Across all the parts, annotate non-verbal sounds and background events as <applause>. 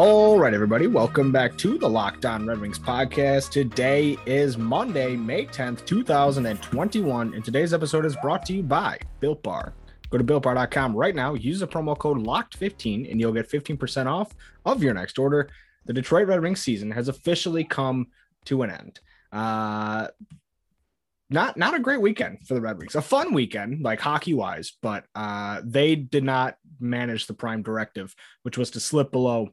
All right, everybody, welcome back to the Locked On Red Wings podcast. Today is Monday, May 10th, 2021, and today's episode is brought to you by Built Bar. Go to builtbar.com right now, use the promo code LOCKED15, and you'll get 15% off of your next order. The Detroit Red Wings season has officially come to an end. Uh, not not a great weekend for the Red Wings. A fun weekend, like hockey wise, but uh, they did not manage the prime directive, which was to slip below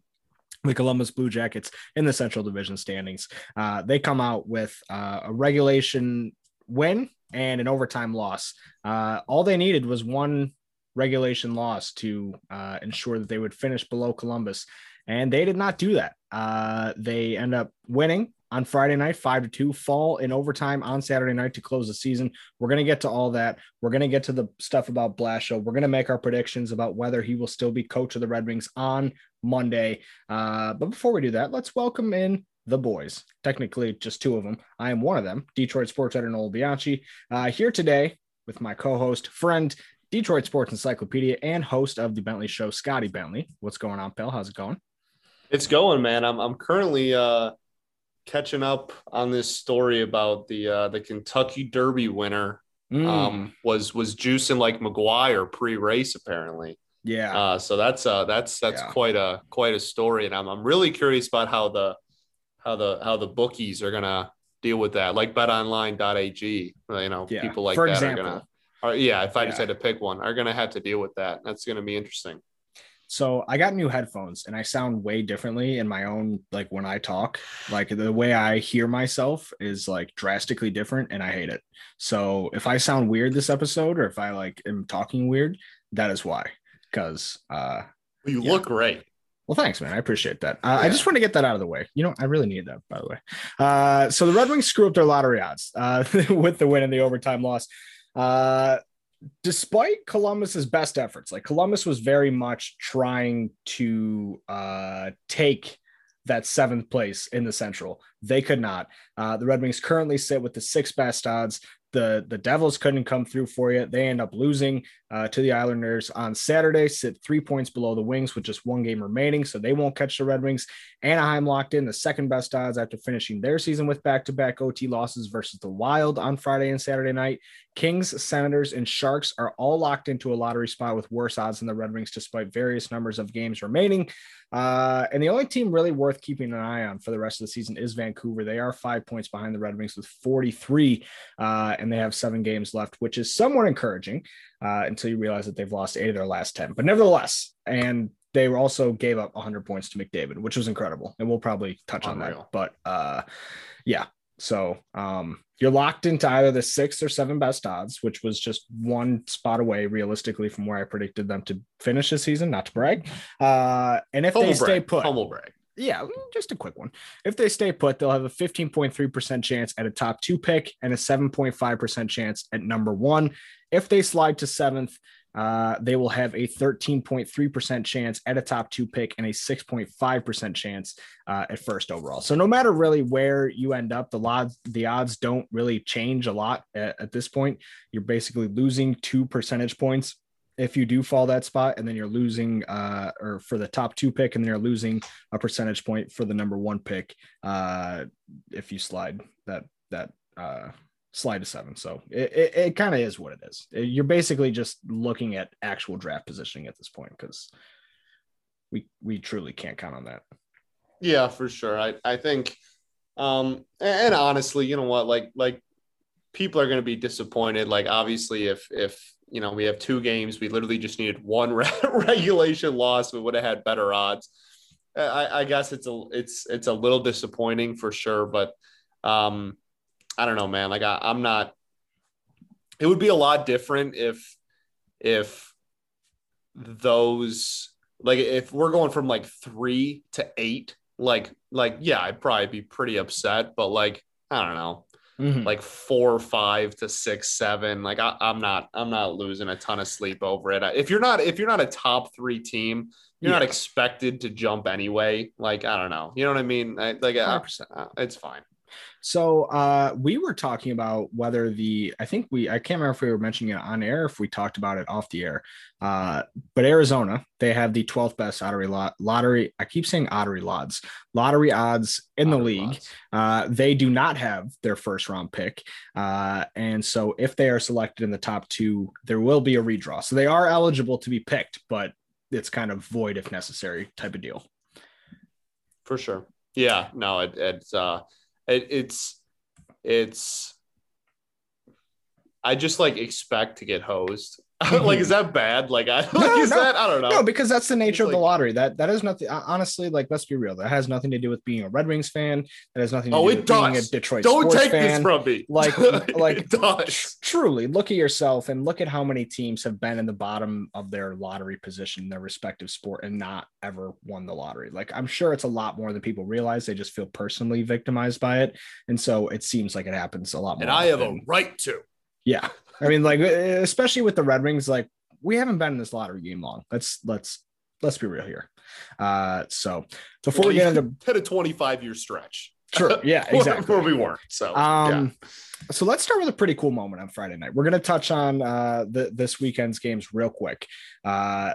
the Columbus Blue Jackets in the Central Division standings. Uh, they come out with uh, a regulation win and an overtime loss. Uh, all they needed was one regulation loss to uh, ensure that they would finish below Columbus, and they did not do that. Uh, they end up winning on Friday night, five to two, fall in overtime on Saturday night to close the season. We're going to get to all that. We're going to get to the stuff about Blashill. We're going to make our predictions about whether he will still be coach of the Red Wings on Monday. Uh, but before we do that, let's welcome in the boys. Technically, just two of them. I am one of them, Detroit sports editor Nolan Bianchi, uh, here today with my co-host, friend, Detroit Sports Encyclopedia, and host of the Bentley Show, Scotty Bentley. What's going on, Bill? How's it going? It's going, man. I'm I'm currently uh, catching up on this story about the uh, the Kentucky Derby winner. Mm, Um, was was juicing like McGwire pre-race apparently. yeah. Uh, so that's uh that's that's Yeah. quite a quite a story, and I'm I'm really curious about how the how the how the bookies are gonna deal with that. Like BetOnline.ag, you know, Yeah. people like For that example. are gonna. Are, yeah, if I just had to pick one, are gonna have to deal with that. That's gonna be interesting. So I got new headphones and I sound way differently in my own like when I talk. Like the way I hear myself is like drastically different and I hate it. So if I sound weird this episode or if I like am talking weird, that is why. Cause uh You Yeah. look great. well, thanks, man. I appreciate that. Uh, I just want to get that out of the way. You know, I really need that, by the way. Uh, so the Red Wings screw up their lottery odds uh, <laughs> with the win and the overtime loss. Uh, despite Columbus's best efforts, like Columbus was very much trying to uh, take that seventh place in the Central. They could not. Uh, the Red Wings currently sit with the sixth best odds. The, the Devils couldn't come through for you. They end up losing uh, to the Islanders on Saturday, sit three points below the Wings with just one game remaining, so they won't catch the Red Wings. Anaheim locked in the second best odds after finishing their season with back to back OT losses versus the Wild on Friday and Saturday night. Kings, Senators, and Sharks are all locked into a lottery spot with worse odds than the Red Wings, despite various numbers of games remaining. Uh, and the only team really worth keeping an eye on for the rest of the season is Vancouver. They are five points behind the Red Wings with 43, uh, and they have seven games left, which is somewhat encouraging uh, until you realize that they've lost eight of their last 10. But nevertheless, and they also gave up 100 points to McDavid, which was incredible. And we'll probably touch on that. But uh, yeah, so um, you're locked into either the sixth or seven best odds, which was just one spot away realistically from where I predicted them to finish the season, not to brag. Uh, and if they Humble stay put, Humble brag. Yeah, mm, just a quick one. If they stay put, they'll have a 15.3% chance at a top two pick and a 7.5% chance at number one. If they slide to seventh, uh, they will have a 13.3% chance at a top two pick and a 6.5% chance uh, at first overall. So no matter really where you end up, the odds the odds don't really change a lot at, at this point. You're basically losing two percentage points if you do fall that spot, and then you're losing uh, or for the top two pick, and then you're losing a percentage point for the number one pick uh, if you slide that that uh, slide to seven. So it, it, it kind of is what it is. You're basically just looking at actual draft positioning at this point because we we truly can't count on that. Yeah, for sure. I, I think, um, and, honestly, you know what, like, like people are going to be disappointed. Like, obviously, if, if, you know, we have two games, we literally just needed one <laughs> re- regulation loss, we would have had better odds. I, I guess it's a, it's, it's a little disappointing for sure, but, um, I don't know, man. Like, I, I'm not, it would be a lot different if, if those like if we're going from like three to eight, like like yeah, I'd probably be pretty upset. But like I don't know, Mhm. like four, five to six, seven. Like I, I'm not, I'm not losing a ton of sleep over it. If you're not, if you're not a top three team, you're not expected to jump anyway. Like I don't know, you know what I mean? I, like 100%. uh, it's fine. So uh, we were talking about whether the I think we I can't remember if we were mentioning it on air if we talked about it off the air. Uh, but Arizona they have the 12th best lottery lot lottery. I keep saying lottery odds lottery odds in the league. Uh, they do not have their first round pick, uh, and so if they are selected in the top two, there will be a redraw. So they are eligible to be picked, but it's kind of void if necessary type of deal. for sure. Yeah, no, it, it's uh, it, it's it's. I just like expect to get hosed. <laughs> like, is <laughs> that bad? Like, I <laughs> like, No, is no. that I don't know. No, because that's the nature of the like- lottery. That that is nothing. Honestly, like let's be real. That has nothing to do with being a Red Wings fan. That has nothing to Oh, do it with being a. Detroit Don't take this from me. Like- like- does. Tr- Truly, look at yourself and look at how many teams have been in the bottom of their lottery position in their respective sport and not ever won the lottery. Like I'm sure it's a lot more than people realize. They just feel personally victimized by it, and so it seems like it happens a lot more. And I have a right to. Yeah. I mean, like, eh, especially with the Red Wings, like, we haven't been in this lottery game long. Let's, let's, let's be real here. Uh, so before we get into, <laughs> hit a 25 year stretch. sure. <laughs> Yeah, exactly. Where we weren't. So, Um, so let's start with a pretty cool moment on Friday night. We're going to touch on uh, the, this weekend's games real quick. Uh,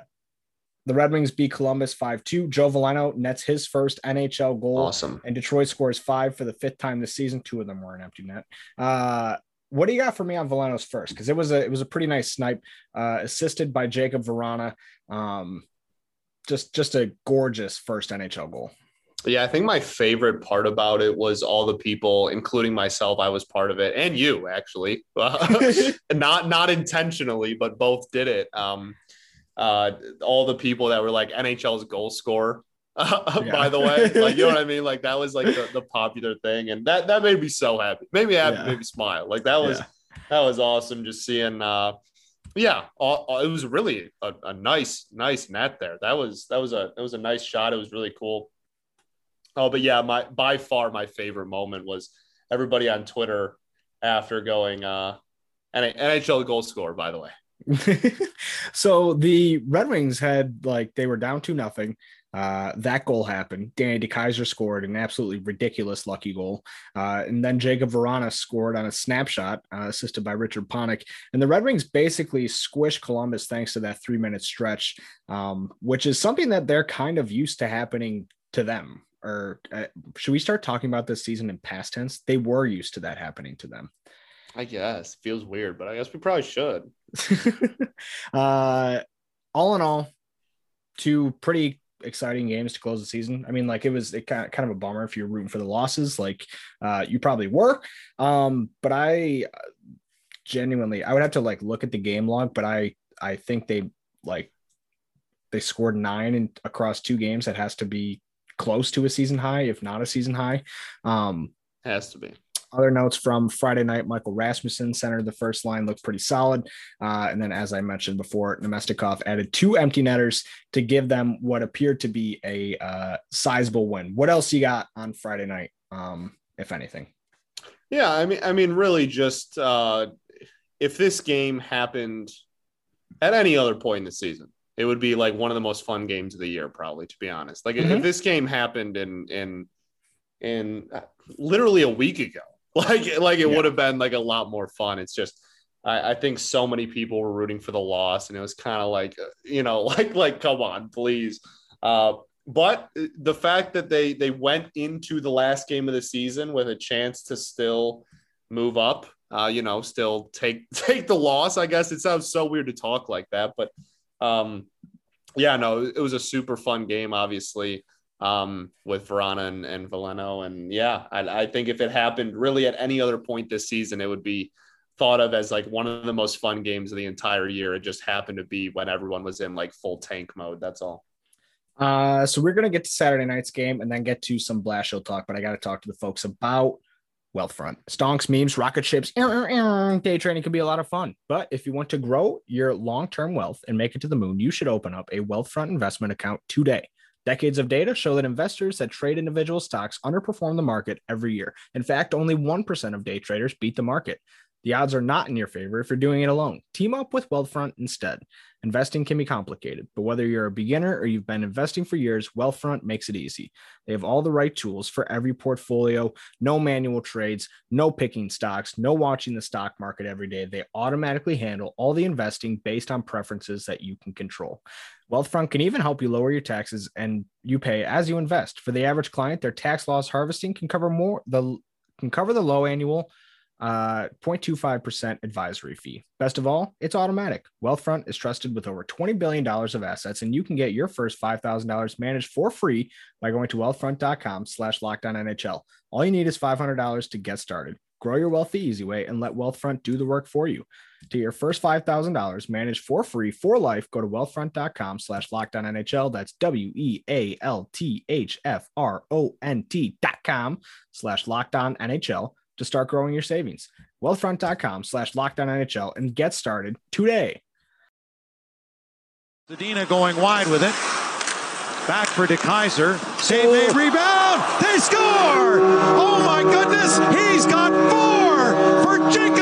the Red Wings beat Columbus 5 2. Joe Veleno nets his first NHL goal. Awesome. and Detroit scores five for the fifth time this season. Two of them were an empty net. Uh, what do you got for me on Veleno's first? Because it was a it was a pretty nice snipe, uh, assisted by Jakub Vrana. Um, just just a gorgeous first NHL goal. Yeah, I think my favorite part about it was all the people, including myself, I was part of it, and you actually, <laughs> not not intentionally, but both did it. Um, uh, all the people that were like NHL's goal scorer. Yeah. by the way, like you know what I <laughs> mean, like that was like the, the popular thing, and that that made me so happy. Made me happy, Yeah. made me smile. Like that was Yeah. that was awesome. Just seeing, uh, yeah, all, all- it was really a, a nice nice net there. That was that was a that was a nice shot. It was really cool. Oh, but yeah, my by far my favorite moment was everybody on Twitter after going uh and NHL goal score, by the way. <laughs> so the Red Wings had like they were down to nothing. Uh, that goal happened. Danny DeKeyser scored an absolutely ridiculous lucky goal. Uh, and then Jakub Vrana scored on a snapshot, uh, assisted by Richard Panik. And the Red Wings basically squished Columbus thanks to that three minute stretch, um, which is something that they're kind of used to happening to them. Or uh, should we start talking about this season in past tense? They were used to that happening to them. I guess feels weird, but I guess we probably should. <laughs> uh, all in all, two pretty exciting games to close the season. I mean, like it was it kind of, kind of a bummer if you're rooting for the losses, like uh, you probably were. Um, but I genuinely, I would have to like look at the game log, but I I think they like they scored nine in, across two games. That has to be close to a season high, if not a season high. Um, Has to be. Other notes from Friday night, Michael Rasmussen centered the first line, looked pretty solid. Uh, and then, as I mentioned before, Namestnikov added two empty netters to give them what appeared to be a uh, sizable win. What else you got on Friday night, um, if anything? Yeah, I mean, I mean, really, just uh, if this game happened at any other point in the season, it would be like one of the most fun games of the year, probably. To be honest, like if- Mhm. if this game happened in in in uh, literally a week ago, <laughs> like like it Yeah. would have been like a lot more fun. It's just. I, I think so many people were rooting for the loss, and it was kind of like, uh, you know, <laughs> like, like, come on, please. Uh, but the fact that they they went into the last game of the season with a chance to still move up uh, you know still take <laughs> take the loss i guess it sounds so weird to talk like that but um yeah no it was a super fun game obviously um with Vrana and, and Veleno and yeah I, I think if it happened really at any other point this season it would be thought of as like one of the most fun games of the entire year it just happened to be when everyone was in like full tank mode that's all Uh, so we're gonna get to Saturday night's game and then get to some Blashill talk, but I got to talk to the folks about Wealthfront. Stonks, memes, rocket ships, <clears throat> day trading can be a lot of fun. But if you want to grow your long term wealth and make it to the moon, you should open up a Wealthfront investment account today. Decades of data show that investors that trade individual stocks underperform the market every year. In fact, only 1% of day traders beat the market. The odds are not in your favor if you're doing it alone. Team up with Wealthfront instead. Investing can be complicated, but whether you're a beginner or you've been investing for years, Wealthfront makes it easy. They have all the right tools for every portfolio, no manual trades, no picking stocks, no watching the stock market every day. They automatically handle all the investing based on preferences that you can control. Wealthfront can even help you lower your taxes and you pay as you invest. For the average client, their tax loss harvesting can cover more the can cover the low annual uh, 0.25% advisory fee. Best of all, it's automatic. Wealthfront is trusted with over $20 billion of assets, and you can get your first $5,000 managed for free by going to wealthfront.com slash lockedon All you need is $500 to get started. Grow your wealth the easy way and let Wealthfront do the work for you. To your first $5,000 managed for free for life, go to wealthfront.com slash lockedon That's W-E-A-L-T-H-F-R-O-N-T dot com slash lockedon to start growing your savings. Wealthfront.com slash lockedon NHL and get started today. Zadina going wide with it. Back for DeKeyser. Save made rebound. They score. Oh my goodness. He's got four for Jakub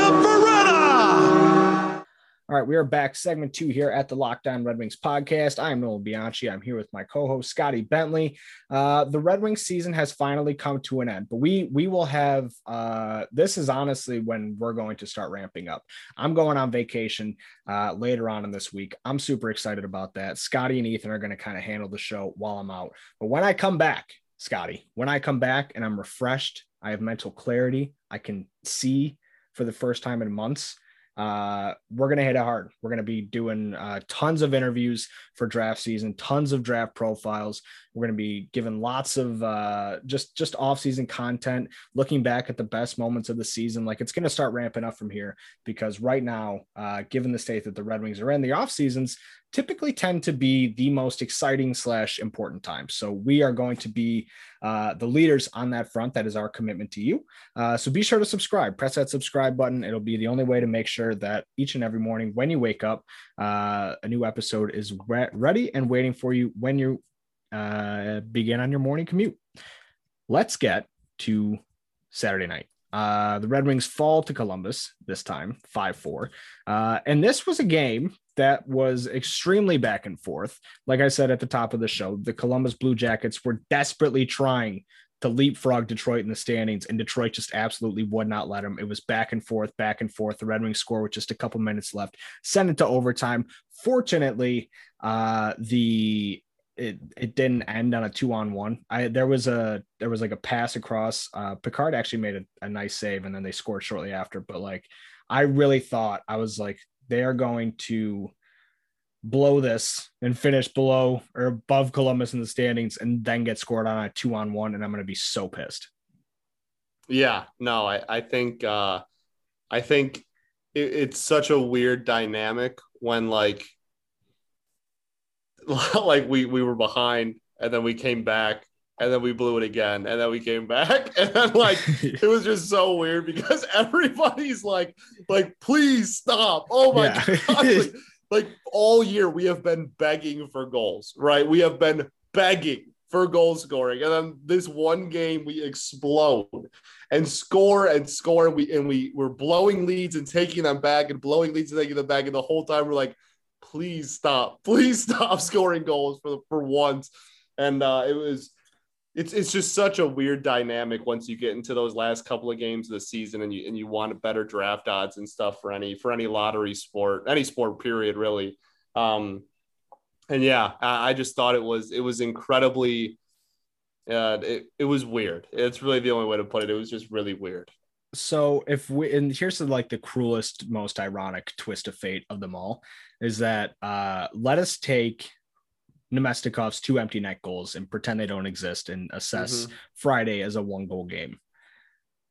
all right, we are back, segment two here at the Locked On Red Wings podcast. I am Nolan Bianchi. I'm here with my co-host Scotty Bentley. Uh, the Red Wings season has finally come to an end, but we we will have. Uh, this is honestly when we're going to start ramping up. I'm going on vacation uh, later on in this week. I'm super excited about that. Scotty and Ethan are going to kind of handle the show while I'm out. But when I come back, Scotty, when I come back and I'm refreshed, I have mental clarity. I can see for the first time in months uh, we're going to hit it hard. We're going to be doing uh, tons of interviews for draft season, tons of draft profiles. We're going to be giving lots of uh, just just off season content, looking back at the best moments of the season. Like it's going to start ramping up from here because right now, uh, given the state that the Red Wings are in, the off seasons typically tend to be the most exciting slash important times. So we are going to be uh, the leaders on that front. That is our commitment to you. Uh, so be sure to subscribe. Press that subscribe button. It'll be the only way to make sure that each and every morning when you wake up, uh, a new episode is re- ready and waiting for you when you uh, begin on your morning commute. Let's get to Saturday night. Uh, the Red Wings fall to Columbus this time, 5 4. Uh, and this was a game that was extremely back and forth. Like I said at the top of the show, the Columbus Blue Jackets were desperately trying to leapfrog Detroit in the standings, and Detroit just absolutely would not let them. It was back and forth, back and forth. The Red Wings score with just a couple minutes left, sent it to overtime. Fortunately, uh, the it it didn't end on a two on one. I there was a there was like a pass across. Uh, Pickard actually made a, a nice save, and then they scored shortly after. But like, I really thought I was like they are going to blow this and finish below or above Columbus in the standings, and then get scored on a two on one, and I'm going to be so pissed. Yeah, no, I I think uh, I think it, it's such a weird dynamic when like <laughs> like we we were behind and then we came back and then we blew it again and then we came back. <laughs> And then like <laughs> it was just so weird because everybody's like like please stop. Oh my yeah. god. Like, like all year we have been begging for goals right? We have been begging for goal scoring. And then this one game we explode and score and score. And we and we we're blowing leads and taking them back and blowing leads and taking them back. And the whole time we're like please stop, <laughs> please stop scoring goals for for once. And uh, it was, it's it's just such a weird dynamic once you get into those last couple of games of the season, and you and you want better draft odds and stuff for any for any lottery sport, any sport period really. Um, and yeah, I, I just thought it was it was incredibly. Uh, it, it was weird. It's really the only way to put it. It was just really weird so if we and here's the, like the cruelest most ironic twist of fate of them all is that uh let us take Namestnikov's two empty net goals and pretend they don't exist and assess mm-hmm. Friday as a one goal game.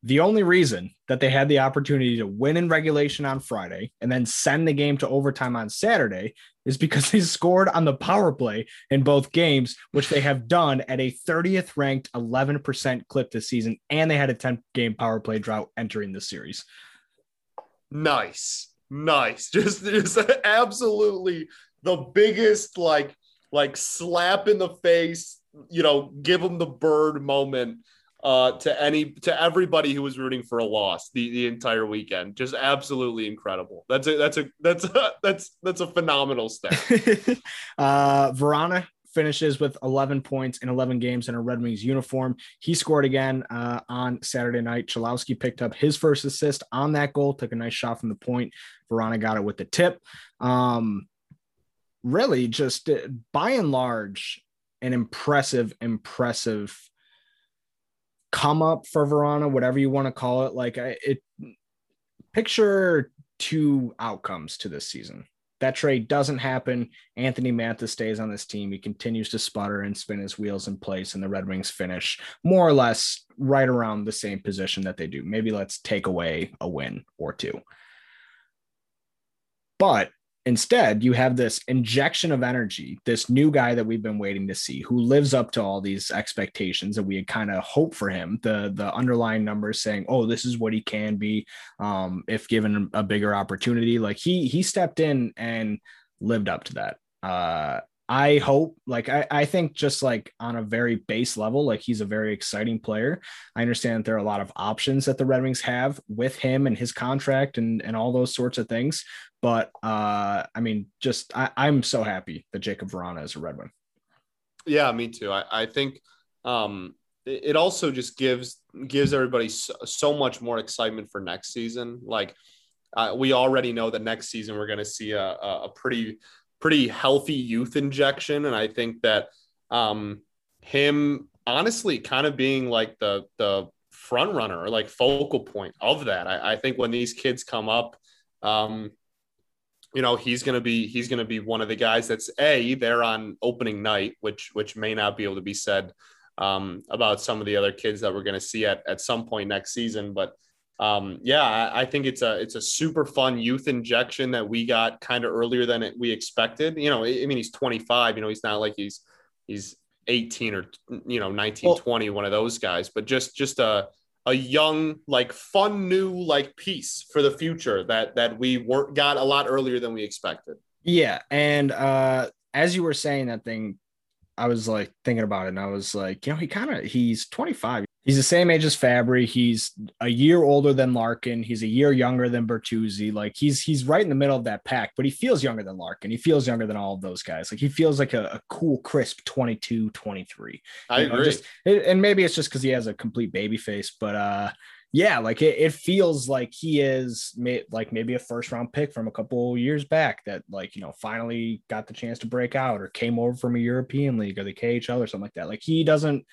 The only reason that they had the opportunity to win in regulation on Friday and then send the game to overtime on Saturday is because <laughs> they scored on the power play in both games, which they have done at a 30th ranked 11% clip this season. And they had a 10 game power play drought entering the series. Nice. Nice. <laughs> Just, just absolutely the biggest, like, like slap in the face, you know, give them the bird moment uh, to any to everybody who was rooting for a loss the, the entire weekend. Just absolutely incredible. That's a that's a that's a, <laughs> that's that's a phenomenal stat. <laughs> uh, Vrana finishes with 11 points in 11 games in a Red Wings uniform. He scored again uh, on Saturday night. Cholowski picked up his first assist on that goal, took a nice shot from the point. Vrana got it with the tip. Um, really, just uh, by and large, an impressive, impressive come up for Vrana, whatever you want to call it. Like it picture two outcomes to this season. That trade doesn't happen. Anthony Mantha stays on this team. He continues to sputter and spin his wheels in place, and the Red Wings finish more or less right around the same position that they do. Maybe let's take away a win or two. But Instead, you have this injection of energy, this new guy that we've been waiting to see who lives up to all these expectations that we had kind of hoped for him. The the underlying numbers saying, oh, this is what he can be um, if given a bigger opportunity. Like he he stepped in and lived up to that. Uh, I hope, like, I, I think just like on a very base level, like he's a very exciting player. I understand there are a lot of options that the Red Wings have with him and his contract and, and all those sorts of things. But uh, I mean, just I, I'm so happy that Jakub Vrana is a Red Wing. Yeah, me too. I, I think um, it also just gives gives everybody so, so much more excitement for next season. Like uh, we already know that next season we're going to see a, a pretty pretty healthy youth injection, and I think that um, him honestly kind of being like the the front runner or like focal point of that. I, I think when these kids come up, um, you know he's going to be he's going to be one of the guys that's a there on opening night which which may not be able to be said um, about some of the other kids that we're going to see at, at some point next season but um, yeah I, I, think it's a it's a super fun youth injection that we got kind of earlier than it, we expected you know i mean he's 25 you know he's not like he's he's 18 or you know 19 well, 20 one of those guys but just just a a young, like fun new like piece for the future that that we weren't got a lot earlier than we expected. Yeah, and uh as you were saying that thing, I was like thinking about it, and I was like, you know, he kind of he's 25. He's the same age as Fabbri. He's a year older than Larkin. He's a year younger than Bertuzzi. Like he's he's right in the middle of that pack, but he feels younger than Larkin. He feels younger than all of those guys. Like he feels like a, a cool, crisp 22, 23. I you know, agree. Just, and maybe it's just because he has a complete baby face, but uh yeah, like it, it feels like he is may, like maybe a first round pick from a couple years back that like you know finally got the chance to break out or came over from a European league or the KHL or something like that. Like he doesn't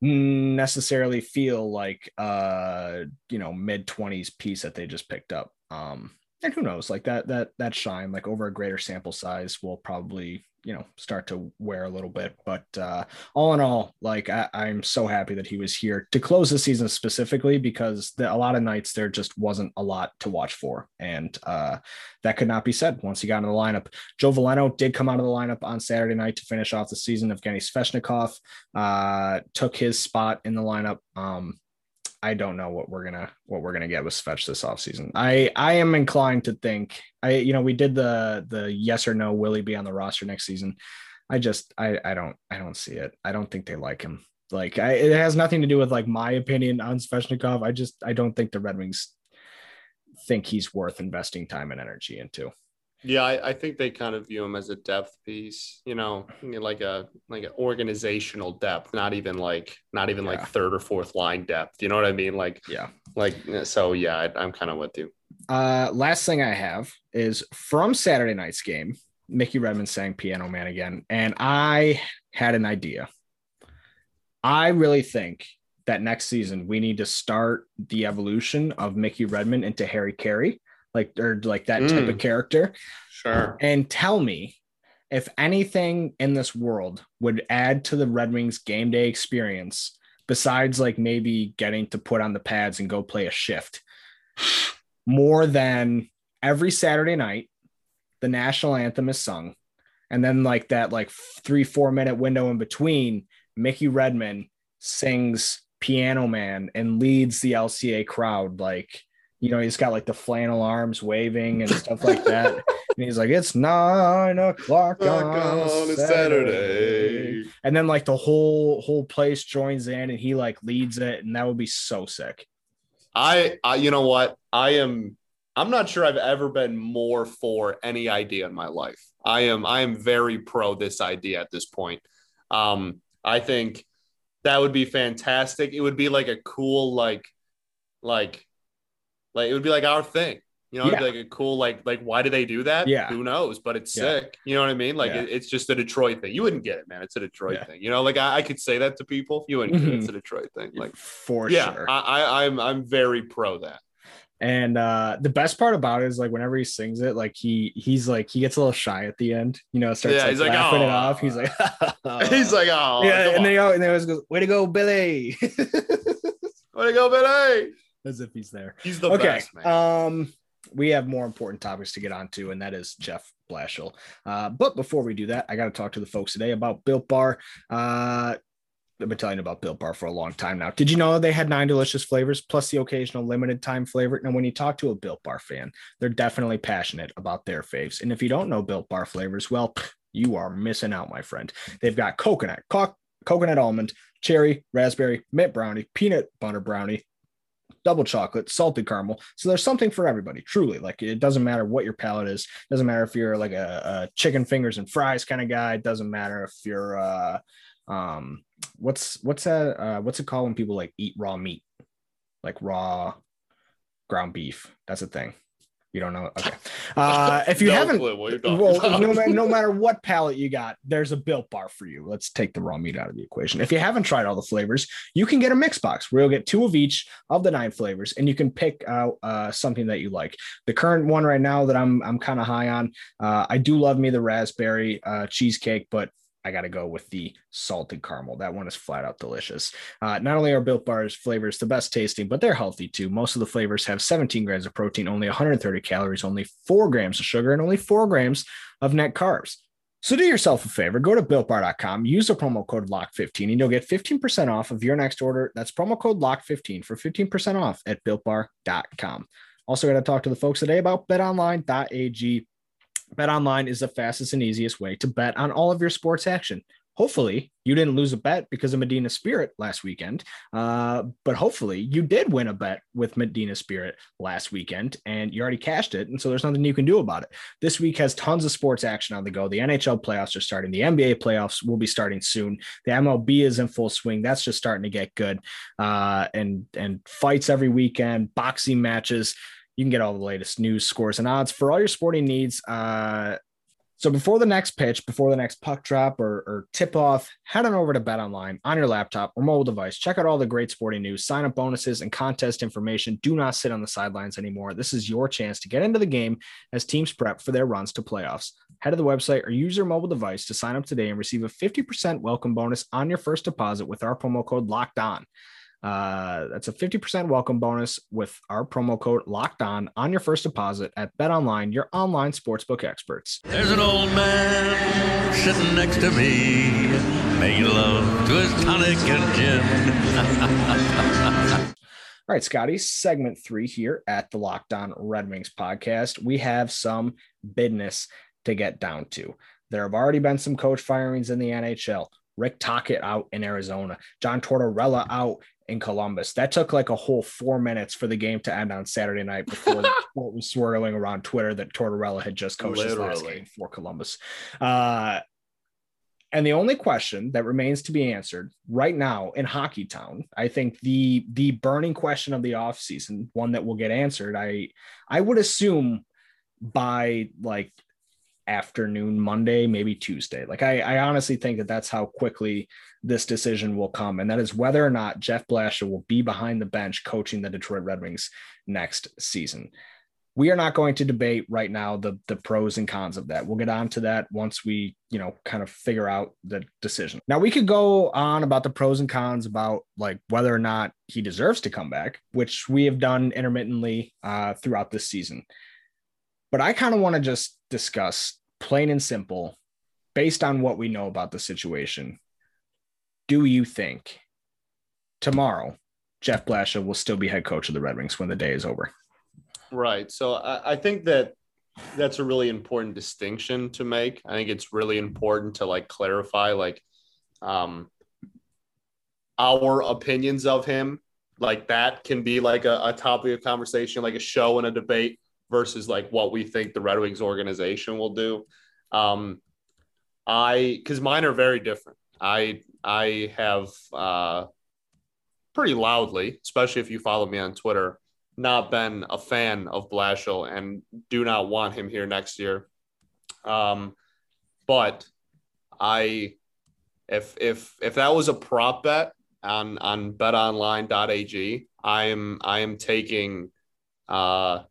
necessarily feel like uh you know mid 20s piece that they just picked up um and who knows like that that that shine like over a greater sample size will probably you know start to wear a little bit. But uh all in all like I, i'm so happy that he was here to close the season specifically because the, a lot of nights there just wasn't a lot to watch for. And uh that could not be said once he got into the lineup. Joe veleno did come out of the lineup on saturday night to finish off the season evgeny svechnikov uh took his spot in the lineup. Um I don't know what we're gonna what we're gonna get with Svech this offseason. I I am inclined to think I you know we did the the yes or no will he be on the roster next season. I just I I don't I don't see it. I don't think they like him. Like I, it has nothing to do with like my opinion on Svechnikov. I just I don't think the Red Wings think he's worth investing time and energy into. Yeah, I, I, think they kind of view him as a depth piece, you know, like a like an organizational depth, not even like not even yeah. like third or fourth line depth. You know what I mean? Like yeah, like so yeah, I, I'm kind of with you. Uh, last thing I have is from Saturday night's game. Mickey Redmond sang Piano Man again, and I had an idea. I really think that next season we need to start the evolution of Mickey Redmond into Harry Caray like or like that mm. type of mm. character. Sure. And tell me if anything in this world would add to the Red Wings game day experience besides like maybe getting to put on the pads and go play a shift, more than every Saturday night, the national anthem is sung. And then like that like three, four minute window in between, Mickey Redmond sings Piano Man and leads the LCA crowd. Like, you know, he's got like the flannel arms waving and stuff like that. <laughs> and he's like, it's nine o'clock on, on Saturday. Saturday. And then like the whole whole place joins in and he like leads it, and that would be so sick. I, I, you know what? I am. I'm not sure I've ever been more for any idea in my life. I am. I am very pro this idea at this point. Um, I think that would be fantastic. It would be like a cool, like, like, like it would be like our thing. You know, it'd be Yeah. like a cool, like, like why do they do that? Yeah. who knows? But it's Yeah. sick. You know what I mean? Like Yeah. it- it's just a Detroit thing. You wouldn't get it, man. It's a Detroit thing. You know, like I, I could say that to people. You wouldn't get it. It's a Detroit thing. Like, For yeah, sure. I, I, I'm, I'm very pro that. And uh the best part about it is like whenever he sings it, like he he's like he gets a little shy at the end, you know, starts Yeah, like, he's like, laughing it off. He's like, <laughs> <laughs> He's like, oh, yeah, and on. he always, and he always goes, "Way to go, Billy!" <laughs> Way to go, Billy. As if he's there. He's the okay, best, man. um, we have more important topics to get onto, and that is Jeff Blashill. Uh, but before we do that, I got to talk to the folks today about Built Bar. Uh, I've been telling you about Built Bar for a long time now. Did you know they had nine delicious flavors plus the occasional limited time flavor? And when you talk to a Built Bar fan, they're definitely passionate about their faves. And if you don't know Built Bar flavors, well, you are missing out, my friend. They've got coconut, co- coconut almond, cherry, raspberry, mint brownie, peanut butter brownie, double chocolate, salted caramel. So there's something for everybody, truly. Like it doesn't matter what your palate is. Doesn't matter if you're like a, a chicken fingers and fries kind of guy. It doesn't matter if you're uh um what's what's that uh what's it called when people like eat raw meat? Like raw ground beef. That's a thing. You don't know? Okay. <laughs> Uh if you No haven't clue what you're <laughs> talking well, no, no <laughs> matter what palate you got, there's a built bar for you. Let's take the raw meat out of the equation. If you haven't tried all the flavors, you can get a mix box where you'll get two of each of the nine flavors, and you can pick out uh, something that you like. The current one right now that I'm I'm kind of high on, uh, I do love me the raspberry uh, cheesecake, but I got to go with the salted caramel. That one is flat out delicious. Uh, not only are Built Bar's flavors the best tasting, but they're healthy too. Most of the flavors have 17 grams of protein, only 130 calories, only four grams of sugar, and only four grams of net carbs. So do yourself a favor, go to builtbar.com, use the promo code LOCK15, and you'll get 15% off of your next order. That's promo code LOCK15 for 15% off at builtbar.com. Also, got to talk to the folks today about betonline.ag. BetOnline is the fastest and easiest way to bet on all of your sports action. Hopefully, you didn't lose a bet because of Medina Spirit last weekend, uh, but hopefully, you did win a bet with Medina Spirit last weekend and you already cashed it. And so, there's nothing you can do about it. This week has tons of sports action on the go. The NHL playoffs are starting, the NBA playoffs will be starting soon. The MLB is in full swing. That's just starting to get good. Uh, and, and fights every weekend, boxing matches you can get all the latest news, scores, and odds for all your sporting needs. Uh, so before the next pitch, before the next puck drop or, or tip off, head on over to Bet Online on your laptop or mobile device. Check out all the great sporting news, sign up bonuses, and contest information. Do not sit on the sidelines anymore. This is your chance to get into the game as teams prep for their runs to playoffs. Head to the website or use your mobile device to sign up today and receive a 50% welcome bonus on your first deposit with our promo code Locked On. Uh, that's a 50% welcome bonus with our promo code locked on on your first deposit at Bet Online, your online sportsbook experts. There's an old man sitting next to me, making love to his tonic and gin. <laughs> All right, Scotty, segment three here at the Locked On Red Wings podcast. We have some business to get down to. There have already been some coach firings in the NHL. Rick Tocchet out in Arizona, John Tortorella out in Columbus. That took like a whole four minutes for the game to end on Saturday night before the <laughs> report was swirling around Twitter that Tortorella had just coached his last game for Columbus. Uh, and the only question that remains to be answered right now in Hockey Town, I think the the burning question of the offseason, one that will get answered, I I would assume by like afternoon Monday, maybe Tuesday. Like I, I honestly think that that's how quickly this decision will come, and that is whether or not Jeff Blashill will be behind the bench coaching the Detroit Red Wings next season. we are not going to debate right now the the pros and cons of that. We'll get on to that once we, you know, kind of figure out the decision. Now we could go on about the pros and cons about like whether or not he deserves to come back, which we have done intermittently uh, throughout this season. But I kind of want to just discuss plain and simple, based on what we know about the situation. Do you think tomorrow Jeff Blashill will still be head coach of the Red Wings when the day is over? Right. So I, I think that that's a really important distinction to make. I think it's really important to like clarify like um our opinions of him like that can be like a, a topic of conversation, like a show and a debate versus like what we think the Red Wings organization will do. Um I because mine are very different. I I have uh pretty loudly, especially if you follow me on Twitter, not been a fan of Blashill and do not want him here next year. Um, but I, if if if that was a prop bet on on betonline.ag, I am I am taking uh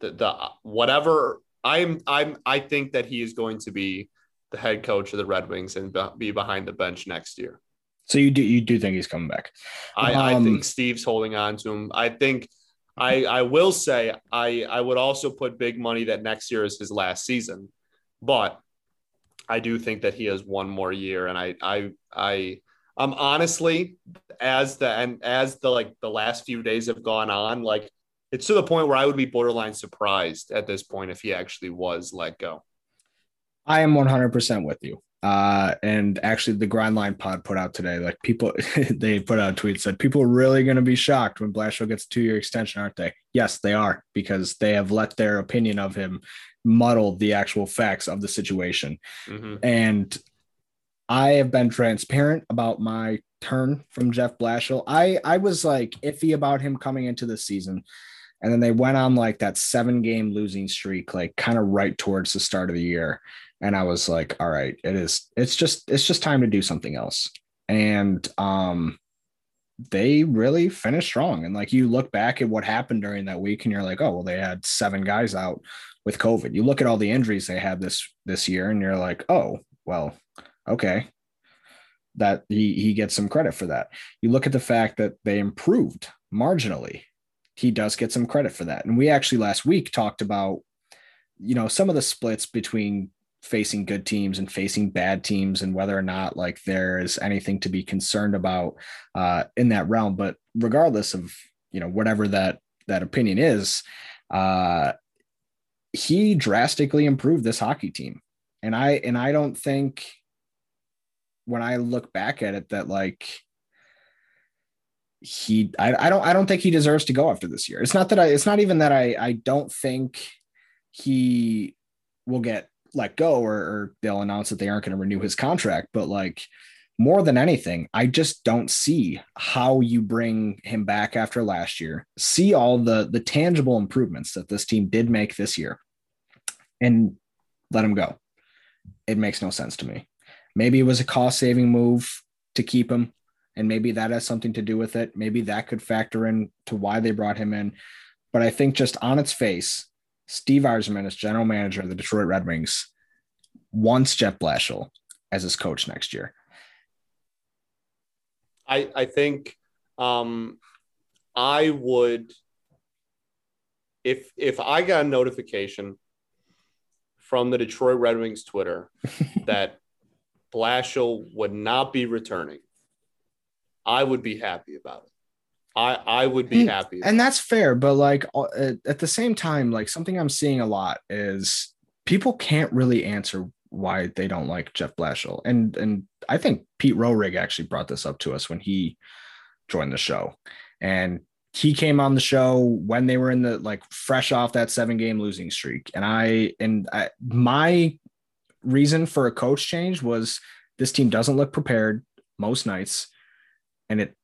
the, the whatever I'm I'm I think that he is going to be the head coach of the Red Wings and be behind the bench next year. So you do you do think he's coming back? I, um, I think Steve's holding on to him. I think I I will say I I would also put big money that next year is his last season, but I do think that he has one more year, and I I I I'm honestly as the and as the like the last few days have gone on, like it's to the point where I would be borderline surprised at this point if he actually was let go. I am 100% with you. Uh, and actually, the Grindline Pod put out today, like people, <laughs> they put out a tweet said people are really going to be shocked when Blashill gets a two year extension, aren't they? Yes, they are because they have let their opinion of him muddle the actual facts of the situation. Mm-hmm. And I have been transparent about my turn from Jeff Blashill. I I was like iffy about him coming into the season. And then they went on like that seven game losing streak, like kind of right towards the start of the year and I was like, all right, it is it's just it's just time to do something else. And um they really finished strong. And like you look back at what happened during that week and you're like, oh, well, they had seven guys out with COVID. You look at all the injuries they had this this year and you're like, oh, well, okay. That he he gets some credit for that. You look at the fact that they improved marginally. He does get some credit for that. And we actually last week talked about you know some of the splits between facing good teams and facing bad teams and whether or not like there is anything to be concerned about uh, in that realm but regardless of you know whatever that that opinion is uh, he drastically improved this hockey team and i and i don't think when i look back at it that like he I, I don't i don't think he deserves to go after this year it's not that i it's not even that i i don't think he will get let go or, or they'll announce that they aren't going to renew his contract. But like more than anything, I just don't see how you bring him back after last year. See all the the tangible improvements that this team did make this year, and let him go. It makes no sense to me. Maybe it was a cost saving move to keep him, and maybe that has something to do with it. Maybe that could factor in to why they brought him in. But I think just on its face, Steve Yzerman as general manager of the Detroit Red Wings wants Jeff Blashill as his coach next year. I I think um, I would if if I got a notification from the Detroit Red Wings Twitter <laughs> that Blashill would not be returning, I would be happy about it. I I would be and, happy. And that's fair, but like at the same time, like something I'm seeing a lot is people can't really answer why they don't like Jeff Blashill. And and I think Pete Rohrig actually brought this up to us when he joined the show. And he came on the show when they were in the like fresh off that seven game losing streak. And I and I, my reason for a coach change was this team doesn't look prepared most nights. And it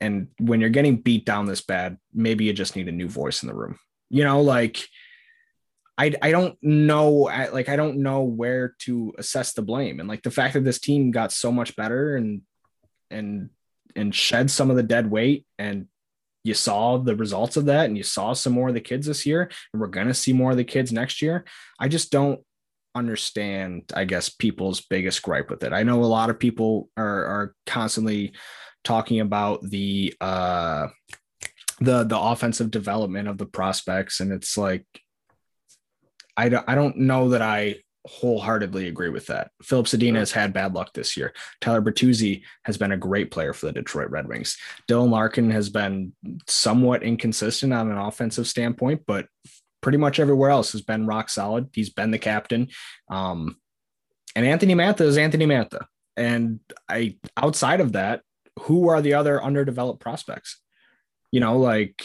and when you're getting beat down this bad, maybe you just need a new voice in the room. You know, like I I don't know like I don't know where to assess the blame. And like the fact that this team got so much better and and and shed some of the dead weight and you saw the results of that and you saw some more of the kids this year and we're going to see more of the kids next year i just don't understand i guess people's biggest gripe with it i know a lot of people are, are constantly talking about the uh the the offensive development of the prospects and it's like i don't i don't know that i wholeheartedly agree with that. Filip Zadina has had bad luck this year. Tyler Bertuzzi has been a great player for the Detroit Red Wings. Dylan Larkin has been somewhat inconsistent on an offensive standpoint, but pretty much everywhere else has been rock solid. He's been the captain. Um, and Anthony Mantha is Anthony Mantha. And I outside of that, who are the other underdeveloped prospects? You know, like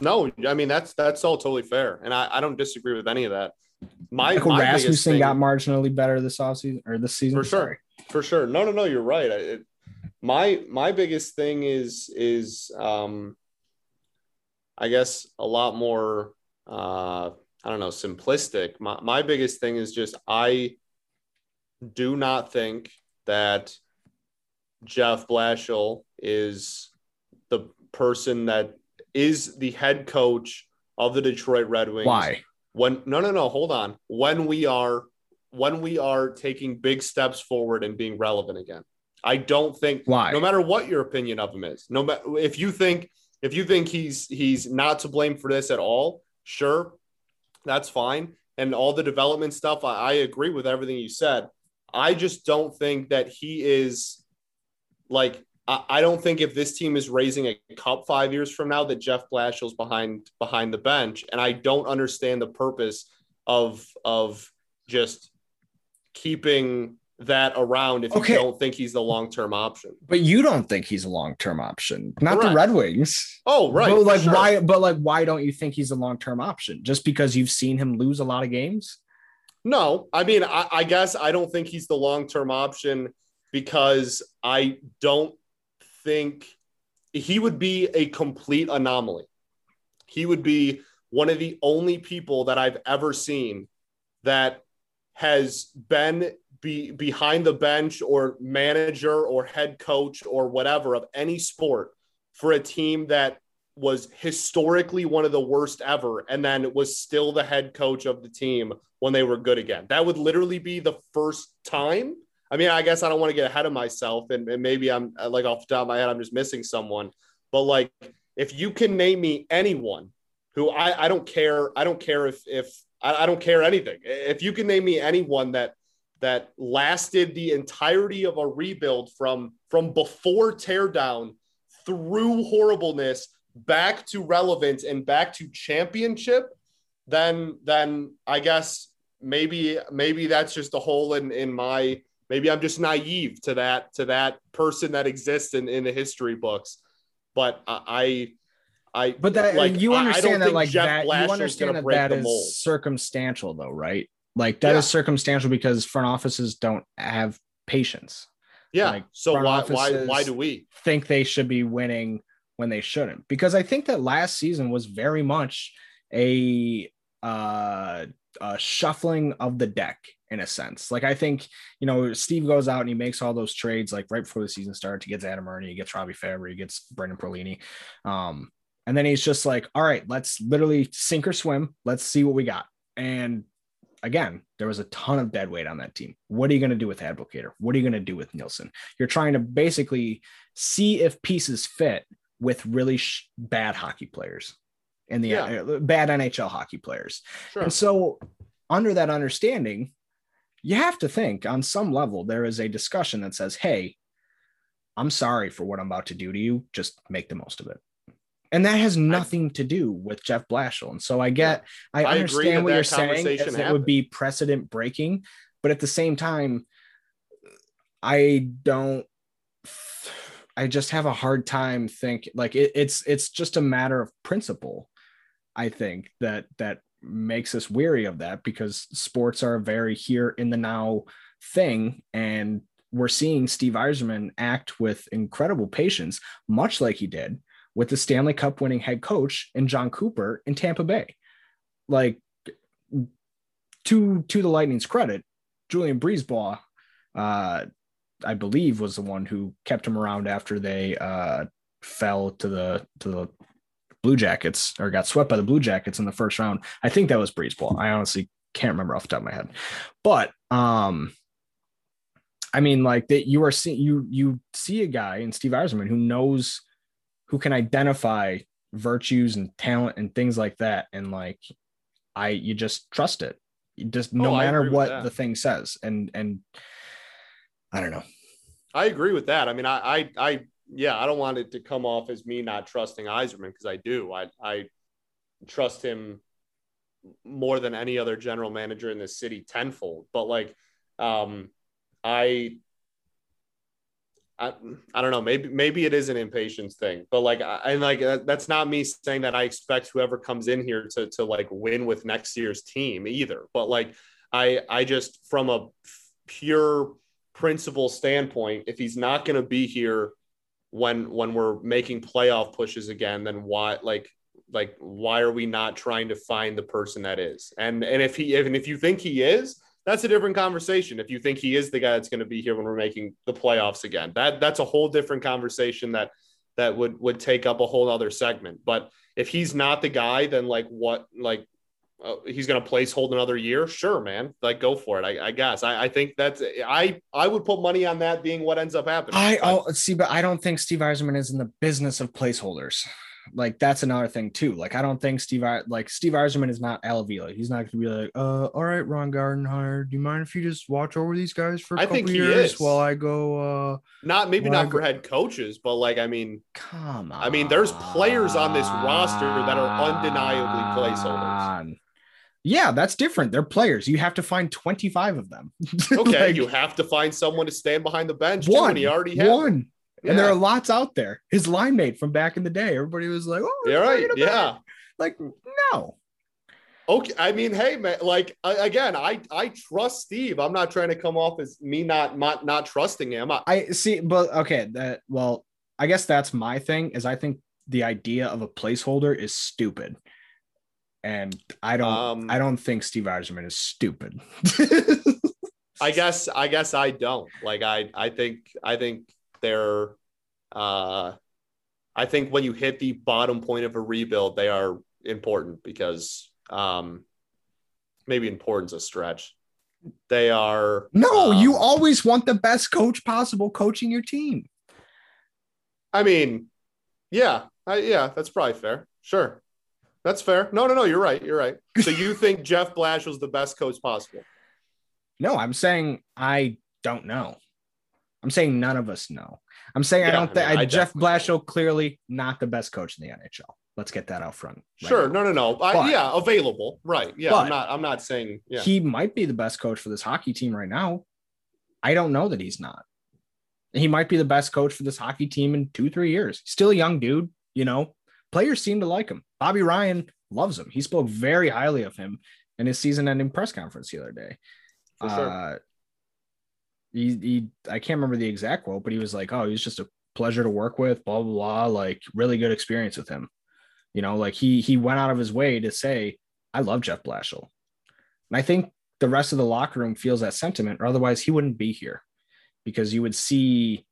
no, I mean that's that's all totally fair, and I, I don't disagree with any of that. My, Michael my Rasmussen thing, got marginally better this offseason or this season. for sure, Sorry. for sure. No, no, no, you're right. I, it, my my biggest thing is is um, I guess a lot more. Uh, I don't know, simplistic. My my biggest thing is just I do not think that Jeff Blashill is the person that is the head coach of the Detroit Red Wings. Why? When no no no, hold on. When we are when we are taking big steps forward and being relevant again. I don't think Why? no matter what your opinion of him is. No matter if you think if you think he's he's not to blame for this at all, sure, that's fine. And all the development stuff, I, I agree with everything you said. I just don't think that he is like I, I don't think if this team is raising a cup five years from now that Jeff Blashill's behind behind the bench. And I don't understand the purpose of of just keeping that around if Okay. you don't think he's the long-term option. But you don't think he's a long term option, not Correct. the Red Wings. Oh, right. But like, sure. why? But like, why don't you think he's a long term option? Just because you've seen him lose a lot of games? No, I mean, I, I guess I don't think he's the long term option because I don't think he would be a complete anomaly. He would be one of the only people that I've ever seen that has been be, behind the bench or manager or head coach or whatever of any sport for a team that was historically one of the worst ever and then was still the head coach of the team when they were good again. That would literally be the first time. I mean, I guess I don't want to get ahead of myself and, and maybe I'm uh, like off the top of my head, I'm just missing someone. But like, if you can name me anyone who I, I don't care, I don't care if, if I, I don't care anything. If you can name me anyone that, that lasted the entirety of a rebuild from, from before teardown through horribleness back to relevance and back to championship, then then I guess maybe maybe that's just a hole in in my maybe I'm just naive to that to that person that exists in in the history books. But I I But that Like, you understand that like Jeff that you understand that that is circumstantial though, right? Like that is Yeah. circumstantial because front offices don't have patience. yeah. like, so why why why do we? Think they should be winning when they shouldn't. Because I think that last season was very much a uh a shuffling of the deck in a sense. Like I think, you know, Steve goes out and he makes all those trades like right before the season starts. He gets Adam Erne, he gets Robby Fabbri, he gets Brendan Perlini. Um, and then he's just like, all right, let's literally sink or swim. Let's see what we got. And again, there was a ton of dead weight on that team. What are you going to do with Abdelkader? What are you going to do with Nielsen? You're trying to basically see if pieces fit with really sh- bad hockey players and the Yeah. uh, bad NHL hockey players. Sure. And so, under that understanding, you have to think on some level there is a discussion that says, Hey, I'm sorry for what I'm about to do to you. Just make the most of it. And that has nothing to do with Jeff Blashill. And so I get, I, I understand what you're saying. It would be precedent breaking, but at the same time, I don't. I just have a hard time think like it, it's it's just a matter of principle. I think that that makes us weary of that because sports are a very here in the now thing, and we're seeing Steve Yzerman act with incredible patience, much like he did with the Stanley Cup winning head coach and Jon Cooper in Tampa Bay. Like to to the Lightning's credit, Julien BriseBois, uh, I believe, was the one who kept him around after they uh, fell to the to the Blue Jackets or got swept by the Blue Jackets in the first round. I think that was BriseBois. I honestly can't remember off the top of my head. But um I mean like that you are seeing you you see a guy in Steve Yzerman who knows who can identify virtues and talent and things like that and like I you just trust it. You just no Oh, matter what the thing says and and I don't know. I agree with that. I mean, I, I, I, yeah, I don't want it to come off as me not trusting Yzerman because I do. I, I trust him more than any other general manager in the city tenfold. But like, um, I, I, I don't know. Maybe, maybe it is an impatience thing. But like, I, and like that- that's not me saying that I expect whoever comes in here to to like win with next year's team either. But like, I, I just from a pure principle standpoint, if he's not going to be here when when we're making playoff pushes again, then why like like why are we not trying to find the person that is? And and if he even if you think he is, that's a different conversation. If you think he is the guy that's going to be here when we're making the playoffs again, that that's a whole different conversation that that would would take up a whole other segment. But if he's not the guy, then like what like uh, he's going to place hold another year. Sure, man. Like go for it. I, I guess. I, I think that's I I would put money on that being what ends up happening. I oh, see, but I don't think Steve Yzerman is in the business of placeholders. Like that's another thing too. Like I don't think Steve like Steve Yzerman is not Al Avila. He's not going to be like, uh, all right, Ron Gardenhire, do you mind if you just watch over these guys for a I couple think he years is. while I go? uh not maybe not for head coaches, but like I mean, Come on. I mean, there's players on this roster that are undeniably placeholders. Yeah, that's different. They're players. You have to find 25 of them. <laughs> okay, Like, you have to find someone to stand behind the bench. one. he already has. one. And there are lots out there. His line mate from back in the day, everybody was like, "Oh, Yeah, right. Yeah. Like, no, Okay. I mean, hey, man. Like I, again, I I trust Steve. I'm not trying to come off as me not not not trusting him. I, I see, but okay, that well, I guess that's my thing. Is I think the idea of a placeholder is stupid, and I don't, Um, I don't think Steve Yzerman is stupid. <laughs> I guess I guess I don't. Like I I think I think they're uh I think when you hit the bottom point of a rebuild, they are important because um maybe important's a stretch. They are no, um, you always want the best coach possible coaching your team. I mean, yeah, I, yeah, that's probably fair. Sure. That's fair. No, no, no, you're right. You're right. So you <laughs> think Jeff Blash was the best coach possible? No, I'm saying I don't know. I'm saying none of us know. I'm saying I don't I think mean, I Jeff Blashill clearly not the best coach in the NHL. Let's get that out front. right Sure. now. No, no, no. I, yeah, available. Right. Yeah. but- I'm not. I'm not saying. Yeah. He might be the best coach for this hockey team right now. I don't know that he's not. He might be the best coach for this hockey team in two, three years. Still a young dude, you know. Players seem to like him. Bobby Ryan loves him. He spoke very highly of him in his season-ending press conference the other day. For sure. Uh, he, he, I can't remember the exact quote, but he was like, "Oh, he's just a pleasure to work with." Blah blah blah. Like really good experience with him. You know, like he he went out of his way to say, "I love Jeff Blashill," and I think the rest of the locker room feels that sentiment, or otherwise he wouldn't be here, because you would see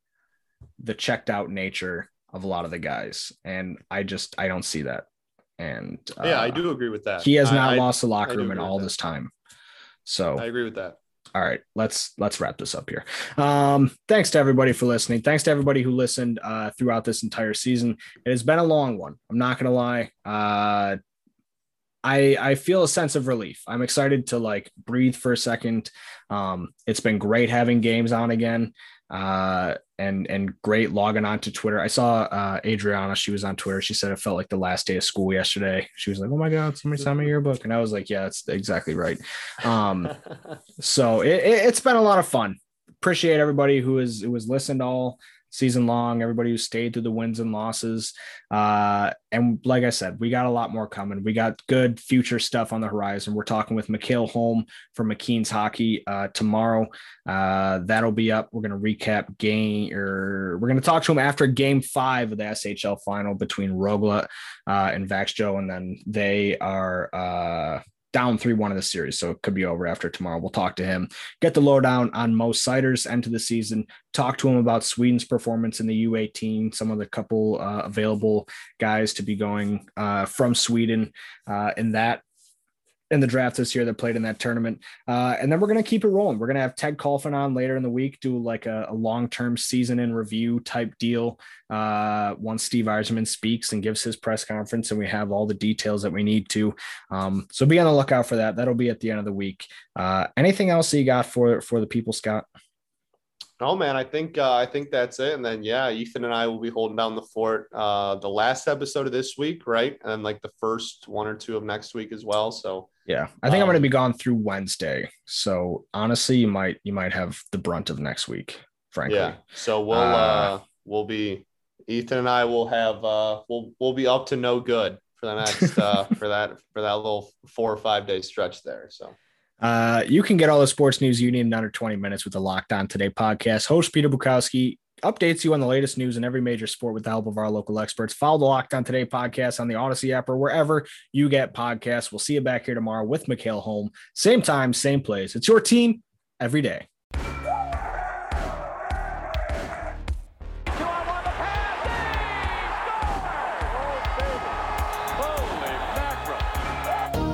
the checked out nature of a lot of the guys, and I just I don't see that. And yeah, I uh, do agree with that. He has not I- lost the locker room in all that. this time. So I agree with that. all right let's let's wrap this up here um thanks to everybody for listening thanks to everybody who listened uh throughout this entire season it has been a long one i'm not gonna lie uh I, I feel a sense of relief. I'm excited to like breathe for a second. Um, it's been great having games on again, uh, and and great logging on to Twitter. I saw uh, Adriana. She was on Twitter. She said it felt like the last day of school yesterday. She was like, "Oh my god, somebody signed my yearbook," and I was like, "Yeah, that's exactly right." Um, <laughs> so it, it, it's been a lot of fun. Appreciate everybody who is who has listened all season long. Everybody who stayed through the wins and losses. Uh, and like I said, we got a lot more coming. We got good future stuff on the horizon. We're talking with Mikhail Holm from McKeen's Hockey uh, tomorrow. Uh, that'll be up. We're gonna recap game, or we're gonna talk to him after Game Five of the SHL final between Rögle uh, and Växjö, and then they are. Down 3 1 in the series. So it could be over after tomorrow. We'll talk to him, get the lowdown on Mo Seider's end of the season, talk to him about Sweden's performance in the U18, some of the couple uh, available guys to be going uh, from Sweden uh, in that in the draft this year that played in that tournament. Uh, and then we're going to keep it rolling. We're going to have Ted Kulfan on later in the week, do like a, a long term season in review type deal uh, once Steve Yzerman speaks and gives his press conference and we have all the details that we need to. Um, so be on the lookout for that. That'll be at the end of the week. Uh, anything else you got for, for the people, Scott? Oh man, I think uh, I think that's it. And then yeah, Ethan and I will be holding down the fort uh, the last episode of this week, right? And like the first one or two of next week as well. So yeah, I think um, I'm going to be gone through Wednesday. So honestly, you might you might have the brunt of next week. Frankly, yeah. So we'll uh, uh we'll be Ethan and I will have uh we'll we'll be up to no good for the next uh <laughs> for that for that little four or five day stretch there. So uh, you can get all the sports news you need in under 20 minutes with the Locked On Today podcast. Host Peter Bukowski updates you on the latest news in every major sport with the help of our local experts. Follow the Locked On Today podcast on the Odyssey app or wherever you get podcasts. We'll see you back here tomorrow with Mikhail Holm. Same time, same place. It's your team every day.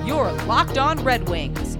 Your Locked On Red Wings